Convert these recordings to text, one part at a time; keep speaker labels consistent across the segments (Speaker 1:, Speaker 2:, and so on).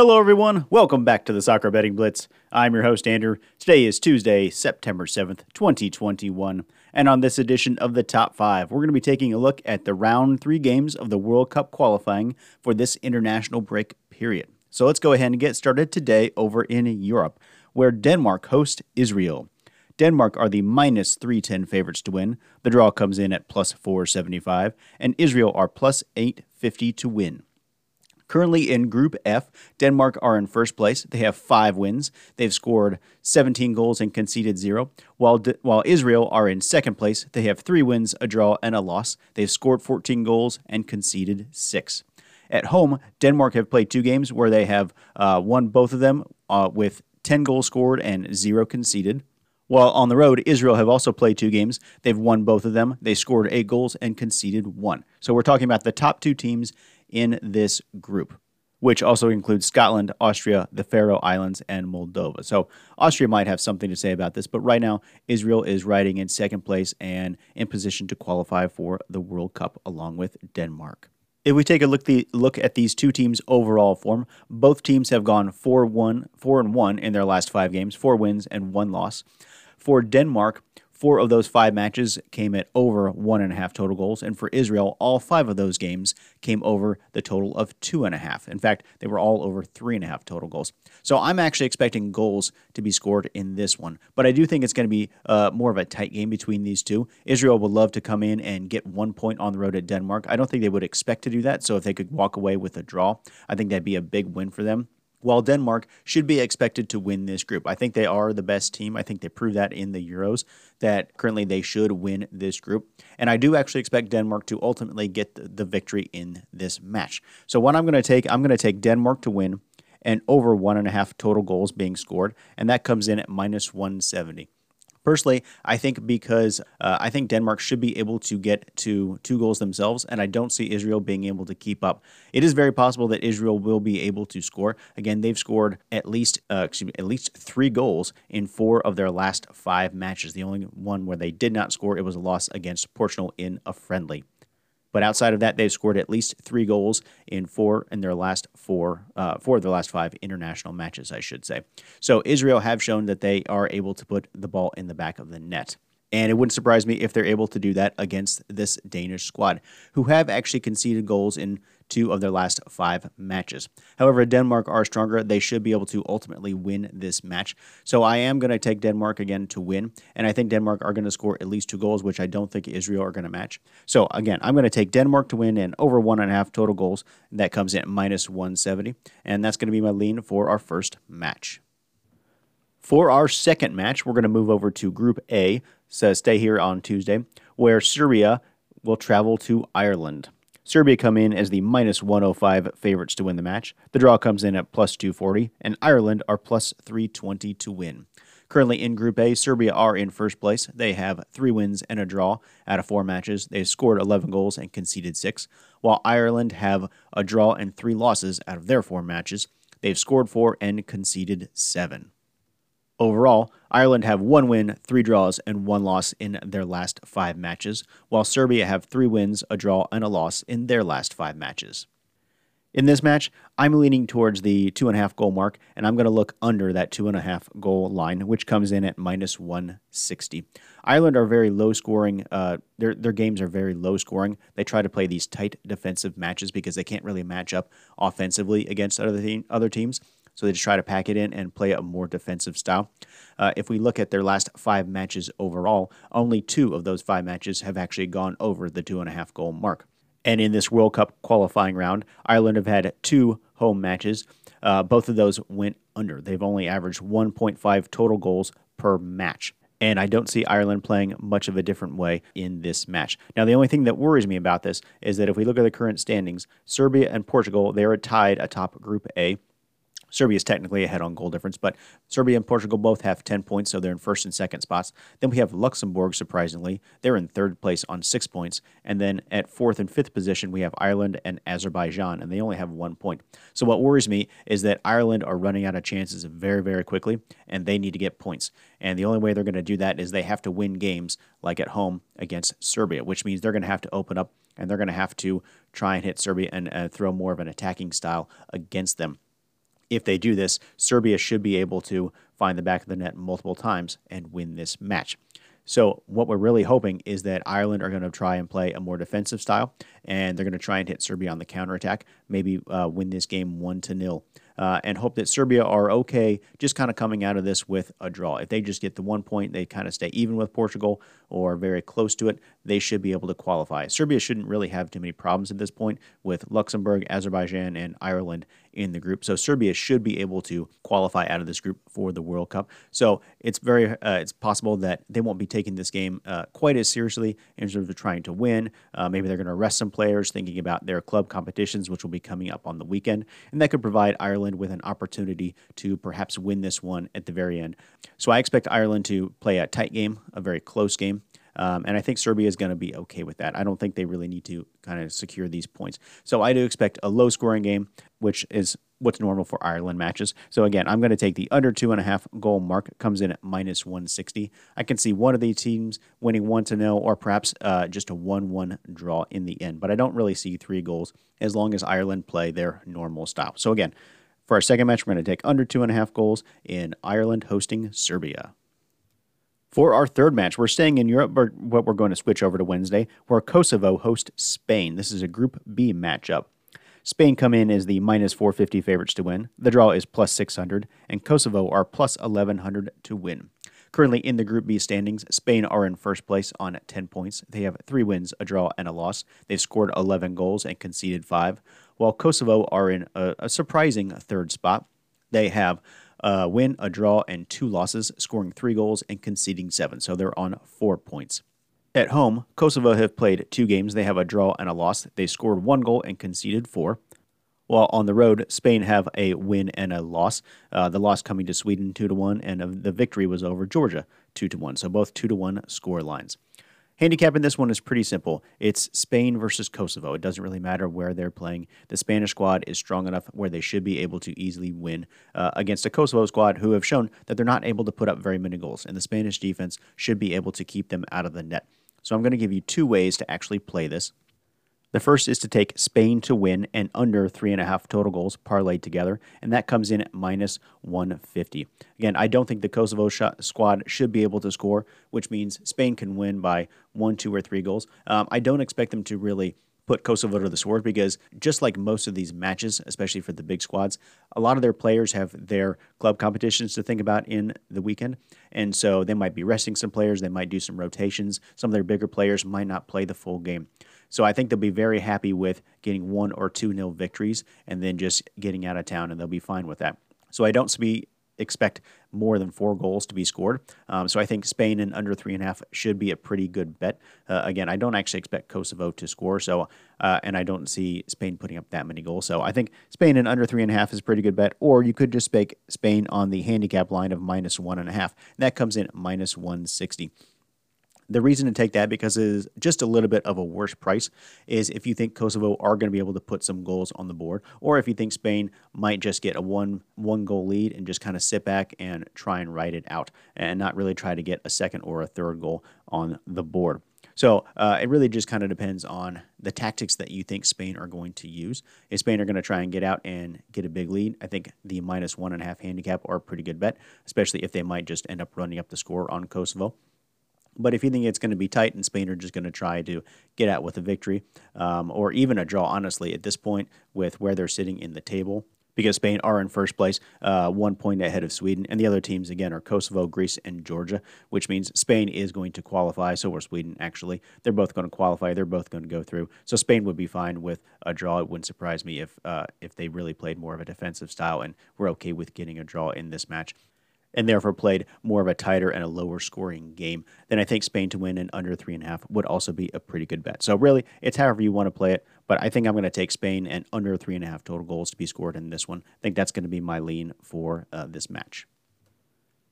Speaker 1: Hello, everyone. Welcome back to the Soccer Betting Blitz. I'm your host, Andrew. Today is Tuesday, September 7th, 2021. And on this edition of the Top 5, we're going to be taking a look at the round three games of the World Cup qualifying for this international break period. So let's go ahead and get started today over in Europe, where Denmark host Israel. Denmark are the minus 310 favorites to win. The draw comes in at plus 475, and Israel are plus 850 to win. Currently in Group F, Denmark are in first place. They have five wins. They've scored 17 goals and conceded zero. While, while Israel are in second place, they have three wins, a draw, and a loss. They've scored 14 goals and conceded six. At home, Denmark have played two games where they have uh, won both of them uh, with 10 goals scored and zero conceded. While on the road, Israel have also played two games. They've won both of them. They scored eight goals and conceded one. So we're talking about the top two teams in this group, which also includes Scotland, Austria, the Faroe Islands, and Moldova. So Austria might have something to say about this, but right now, Israel is riding in second place and in position to qualify for the World Cup along with Denmark. If we take a look the look at these two teams' overall form, both teams have gone 4-1, 4 and 1 in their last 5 games, 4 wins and 1 loss. For Denmark, Four of those five matches came at over one and a half total goals. And for Israel, all five of those games came over the total of two and a half. In fact, they were all over three and a half total goals. So I'm actually expecting goals to be scored in this one. But I do think it's going to be uh, more of a tight game between these two. Israel would love to come in and get one point on the road at Denmark. I don't think they would expect to do that. So if they could walk away with a draw, I think that'd be a big win for them while Denmark should be expected to win this group. I think they are the best team. I think they proved that in the Euros that currently they should win this group. And I do actually expect Denmark to ultimately get the, the victory in this match. So what I'm going to take, I'm going to take Denmark to win and over one and a half total goals being scored, and that comes in at minus 170. Personally, I think because uh, I think Denmark should be able to get to two goals themselves, and I don't see Israel being able to keep up. It is very possible that Israel will be able to score. Again, they've scored at least uh, excuse me, at least three goals in four of their last five matches. The only one where they did not score it was a loss against Portugal in a friendly. But outside of that, they've scored at least three goals in four in their last four, uh, four of their last five international matches, I should say. So Israel have shown that they are able to put the ball in the back of the net. And it wouldn't surprise me if they're able to do that against this Danish squad, who have actually conceded goals in two of their last five matches. However, Denmark are stronger. They should be able to ultimately win this match. So I am going to take Denmark again to win. And I think Denmark are going to score at least two goals, which I don't think Israel are going to match. So again, I'm going to take Denmark to win and over one and a half total goals. That comes in minus 170. And that's going to be my lean for our first match. For our second match, we're going to move over to Group A. So stay here on Tuesday, where Serbia will travel to Ireland. Serbia come in as the minus 105 favorites to win the match. The draw comes in at plus 240, and Ireland are plus 320 to win. Currently in Group A, Serbia are in first place. They have three wins and a draw out of four matches. They scored 11 goals and conceded six, while Ireland have a draw and three losses out of their four matches. They've scored four and conceded seven. Overall, Ireland have one win, three draws, and one loss in their last five matches, while Serbia have three wins, a draw, and a loss in their last five matches. In this match, I'm leaning towards the two and a half goal mark, and I'm going to look under that two and a half goal line, which comes in at minus 160. Ireland are very low scoring. Uh, their their games are very low scoring. They try to play these tight defensive matches because they can't really match up offensively against other other teams. So they just try to pack it in and play a more defensive style. Uh, if we look at their last five matches overall, only two of those five matches have actually gone over the two and a half goal mark. And in this World Cup qualifying round, Ireland have had two home matches. Uh, both of those went under. They've only averaged 1.5 total goals per match. And I don't see Ireland playing much of a different way in this match. Now, the only thing that worries me about this is that if we look at the current standings, Serbia and Portugal, they are tied atop Group A Serbia is technically ahead on goal difference, but Serbia and Portugal both have 10 points, so they're in first and second spots. Then we have Luxembourg, surprisingly. They're in third place on six points. And then at fourth and fifth position, we have Ireland and Azerbaijan, and they only have one point. So what worries me is that Ireland are running out of chances very, very quickly, and they need to get points. And the only way they're going to do that is they have to win games like at home against Serbia, which means they're going to have to open up and they're going to have to try and hit Serbia and uh, throw more of an attacking style against them. If they do this, Serbia should be able to find the back of the net multiple times and win this match. So, what we're really hoping is that Ireland are going to try and play a more defensive style, and they're going to try and hit Serbia on the counterattack, maybe uh, win this game 1 to 0 uh, and hope that Serbia are okay just kind of coming out of this with a draw. If they just get the one point, they kind of stay even with Portugal or very close to it, they should be able to qualify. Serbia shouldn't really have too many problems at this point with Luxembourg, Azerbaijan, and Ireland in the group. So Serbia should be able to qualify out of this group for the World Cup. So it's very uh, it's possible that they won't be taking this game uh, quite as seriously in terms of trying to win. Uh, maybe they're going to rest some players, thinking about their club competitions, which will be coming up on the weekend, and that could provide Ireland with an opportunity to perhaps win this one at the very end. So I expect Ireland to play a tight game, a very close game. Um, and I think Serbia is going to be okay with that. I don't think they really need to kind of secure these points. So I do expect a low scoring game, which is what's normal for Ireland matches. So again, I'm going to take the under two and a half goal mark. Comes in at minus 160. I can see one of these teams winning one to nil, or perhaps uh, just a one-one draw in the end. But I don't really see three goals as long as Ireland play their normal style. So again, for our second match, we're going to take under two and a half goals in Ireland hosting Serbia. For our third match, we're staying in Europe, but we're going to switch over to Wednesday, where Kosovo host Spain. This is a Group B matchup. Spain come in as the minus 450 favorites to win. The draw is plus 600, and Kosovo are plus 1100 to win. Currently in the Group B standings, Spain are in first place on 10 points. They have three wins, a draw, and a loss. They've scored 11 goals and conceded five, while Kosovo are in a, a surprising third spot. They have a win, a draw, and two losses, scoring three goals and conceding seven. So they're on four points. At home, Kosovo have played two games. They have a draw and a loss. They scored one goal and conceded four. While on the road, Spain have a win and a loss. Uh, the loss coming to Sweden two to one, and the victory was over Georgia two to one. So both two to one score lines. Handicap in this one is pretty simple. It's Spain versus Kosovo. It doesn't really matter where they're playing. The Spanish squad is strong enough where they should be able to easily win uh, against a Kosovo squad who have shown that they're not able to put up very many goals, and the Spanish defense should be able to keep them out of the net. So I'm going to give you two ways to actually play this. The first is to take Spain to win and under three and a half total goals parlayed together, and that comes in at minus 150. Again, I don't think the Kosovo squad should be able to score, which means Spain can win by one, two, or three goals. Um, I don't expect them to really put Kosovo to the sword because just like most of these matches, especially for the big squads, a lot of their players have their club competitions to think about in the weekend. And so they might be resting some players, they might do some rotations. Some of their bigger players might not play the full game. So I think they'll be very happy with getting one or two nil victories and then just getting out of town, and they'll be fine with that. So I don't see expect more than four goals to be scored. Um, so I think Spain in under three and a half should be a pretty good bet. Uh, again, I don't actually expect Kosovo to score, so uh, and I don't see Spain putting up that many goals. So I think Spain in under three and a half is a pretty good bet. Or you could just make Spain on the handicap line of minus one and a half. And that comes in minus one sixty. The reason to take that because it is just a little bit of a worse price is if you think Kosovo are going to be able to put some goals on the board, or if you think Spain might just get a one one goal lead and just kind of sit back and try and ride it out and not really try to get a second or a third goal on the board. So uh, it really just kind of depends on the tactics that you think Spain are going to use. If Spain are going to try and get out and get a big lead, I think the minus one and a half handicap are a pretty good bet, especially if they might just end up running up the score on Kosovo. But if you think it's going to be tight and Spain are just going to try to get out with a victory um, or even a draw, honestly, at this point with where they're sitting in the table, because Spain are in first place, uh, one point ahead of Sweden. And the other teams, again, are Kosovo, Greece, and Georgia, which means Spain is going to qualify. So are Sweden, actually. They're both going to qualify. They're both going to go through. So Spain would be fine with a draw. It wouldn't surprise me if, uh, if they really played more of a defensive style and were okay with getting a draw in this match and therefore played more of a tighter and a lower scoring game, then I think Spain to win in under three and a half would also be a pretty good bet. So really, it's however you want to play it, but I think I'm going to take Spain and under three and a half total goals to be scored in this one. I think that's going to be my lean for uh, this match.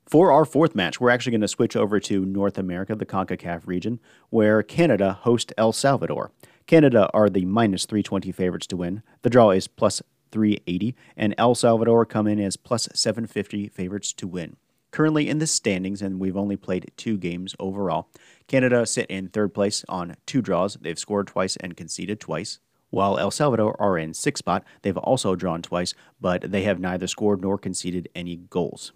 Speaker 1: For our fourth match, we're actually going to switch over to North America, the CONCACAF region, where Canada host El Salvador. Canada are the minus 320 favorites to win. The draw is plus 380, and El Salvador come in as plus 750 favorites to win. Currently in the standings, and we've only played two games overall, Canada sit in third place on two draws. They've scored twice and conceded twice, While El Salvador are in sixth spot, they've also drawn twice, but they have neither scored nor conceded any goals.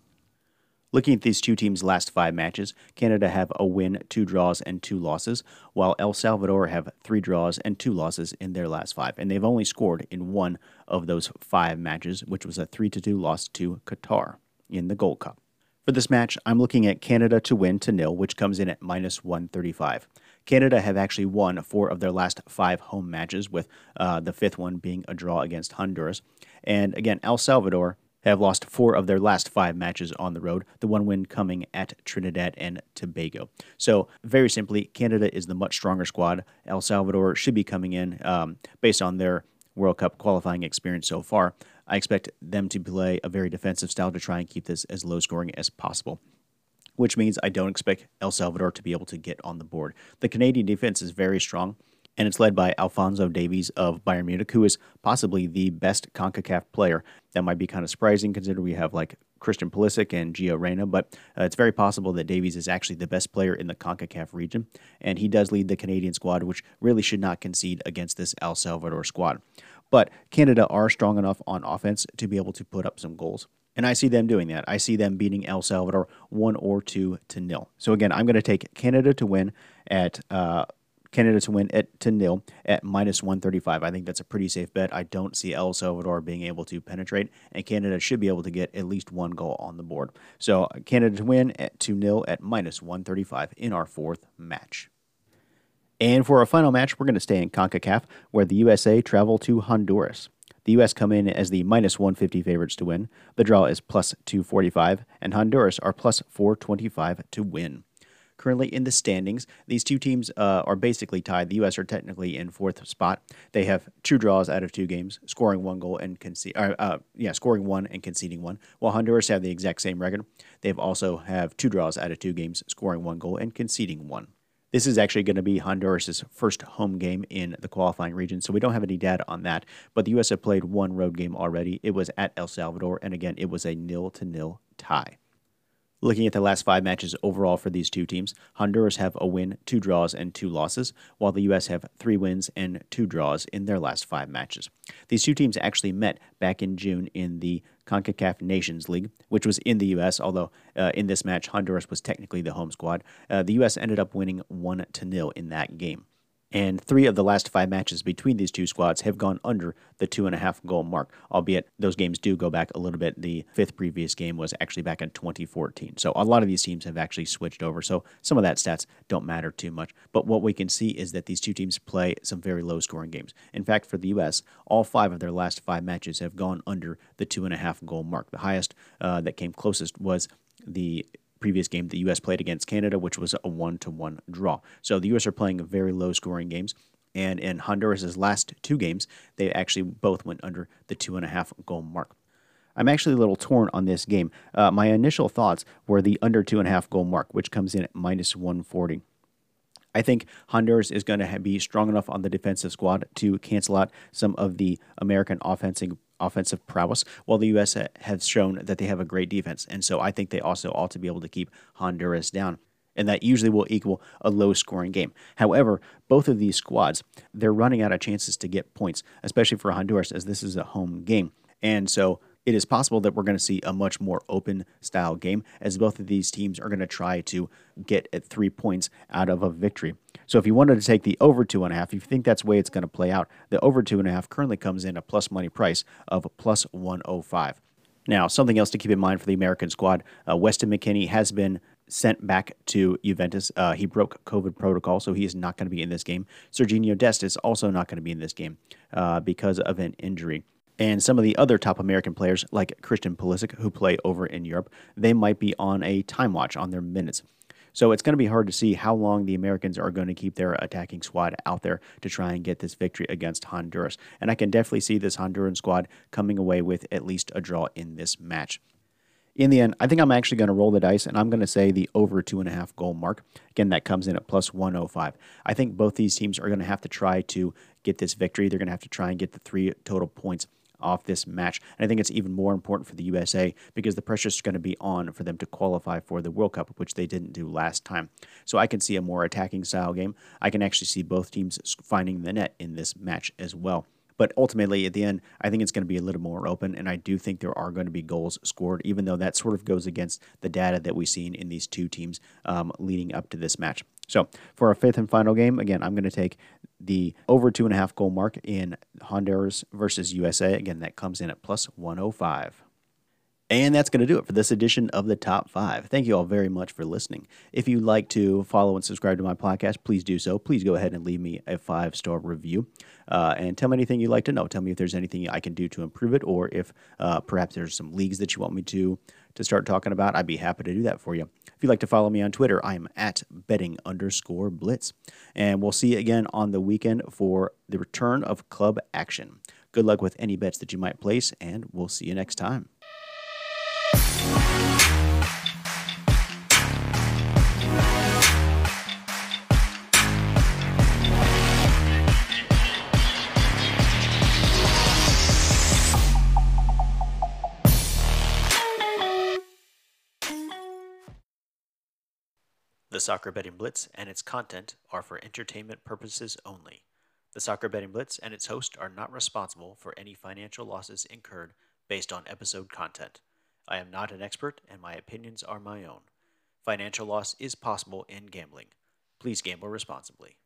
Speaker 1: Looking at these two teams' last five matches, Canada have a win, two draws, and two losses, while El Salvador have three draws and two losses in their last five. And they've only scored in one of those five matches, which was a 3 2 loss to Qatar in the Gold Cup. For this match, I'm looking at Canada to win to nil, which comes in at minus 135. Canada have actually won four of their last five home matches, with uh, the fifth one being a draw against Honduras. And again, El Salvador have lost four of their last five matches on the road, the one win coming at Trinidad and Tobago. So, very simply, Canada is the much stronger squad. El Salvador should be coming in um, based on their World Cup qualifying experience so far. I expect them to play a very defensive style to try and keep this as low scoring as possible which means I don't expect El Salvador to be able to get on the board. The Canadian defense is very strong and it's led by Alfonso Davies of Bayern Munich, who is possibly the best CONCACAF player. That might be kind of surprising considering we have like Christian Pulisic and Gio Reyna, but uh, it's very possible that Davies is actually the best player in the CONCACAF region, and he does lead the Canadian squad, which really should not concede against this El Salvador squad. But Canada are strong enough on offense to be able to put up some goals. And I see them doing that. I see them beating El Salvador one or two to nil. So again, I'm going to take Canada to win at uh, Canada to win at to nil at minus 135. I think that's a pretty safe bet. I don't see El Salvador being able to penetrate, and Canada should be able to get at least one goal on the board. So uh, Canada to win at 2 0 at minus 135 in our fourth match. And for our final match, we're going to stay in CONCACAF, where the USA travel to Honduras. The U.S. come in as the minus 150 favorites to win. The draw is plus 245, and Honduras are plus 425 to win currently in the standings. These two teams uh, are basically tied. The U.S. are technically in fourth spot. They have two draws out of two games, scoring one goal and conceding. Uh, yeah, scoring one and conceding one. While Honduras have the exact same record, they've also have two draws out of two games, scoring one goal and conceding one. This is actually going to be Honduras' first home game in the qualifying region, so we don't have any data on that. But the U.S. have played one road game already. It was at El Salvador, and again, it was a nil to nil tie. Looking at the last five matches overall for these two teams, Honduras have a win, two draws, and two losses, while the U.S. have three wins and two draws in their last five matches. These two teams actually met back in June in the CONCACAF Nations League, which was in the U.S., although uh, in this match, Honduras was technically the home squad. Uh, the U.S. ended up winning 1 to 0 in that game and three of the last five matches between these two squads have gone under the two and a half goal mark, albeit those games do go back a little bit. The fifth previous game was actually back in 2014. So a lot of these teams have actually switched over. So some of that stats don't matter too much. But what we can see is that these two teams play some very low scoring games. In fact, for the U.S., all five of their last five matches have gone under the two and a half goal mark. The highest uh, that came closest was the previous game the U.S. played against Canada, which was a one to one draw. So the U.S. are playing very low scoring games. And in Honduras' last two games, they actually both went under the two and a half goal mark. I'm actually a little torn on this game. Uh, my initial thoughts were the under two and a half goal mark, which comes in at minus 140. I think Honduras is going to be strong enough on the defensive squad to cancel out some of the American offensive offensive prowess, while the U.S. has shown that they have a great defense. And so I think they also ought to be able to keep Honduras down. And that usually will equal a low scoring game. However, both of these squads, they're running out of chances to get points, especially for Honduras, as this is a home game. And so it is possible that we're going to see a much more open style game as both of these teams are going to try to get at three points out of a victory. So if you wanted to take the over two and a half, if you think that's the way it's going to play out, the over two and a half currently comes in a plus money price of plus 105. Now, something else to keep in mind for the American squad uh, Weston McKennie has been sent back to Juventus. Uh, he broke COVID protocol, so he is not going to be in this game. Serginho Dest is also not going to be in this game uh, because of an injury. And some of the other top American players, like Christian Pulisic, who play over in Europe, they might be on a time watch on their minutes. So it's going to be hard to see how long the Americans are going to keep their attacking squad out there to try and get this victory against Honduras. And I can definitely see this Honduran squad coming away with at least a draw in this match. In the end, I think I'm actually going to roll the dice and I'm going to say the over two and a half goal mark. Again, that comes in at plus 105. I think both these teams are going to have to try to get this victory. They're going to have to try and get the three total points off this match. And I think it's even more important for the USA because the pressure is going to be on for them to qualify for the World Cup, which they didn't do last time. So I can see a more attacking style game. I can actually see both teams finding the net in this match as well. But ultimately, at the end, I think it's going to be a little more open, and I do think there are going to be goals scored, even though that sort of goes against the data that we've seen in these two teams um, leading up to this match. So for our fifth and final game, again, I'm going to take the over two and a half goal mark in Honduras versus USA. Again, that comes in at plus 105. And that's going to do it for this edition of the Top 5. Thank you all very much for listening. If you'd like to follow and subscribe to my podcast, please do so. Please go ahead and leave me a five star review. Uh, and tell me anything you'd like to know. Tell me if there's anything I can do to improve it, or if uh, perhaps there's some leagues that you want me to to start talking about. I'd be happy to do that for you. If you'd like to follow me on Twitter, I'm at betting underscore blitz. And we'll see you again on the weekend for the return of club action. Good luck with any bets that you might place, and we'll see you next time. Soccer Betting Blitz and its content are for entertainment purposes only. The Soccer Betting Blitz and its host are not responsible for any financial losses incurred based on episode content. I am not an expert and my opinions are my own. Financial loss is possible in gambling. Please gamble responsibly.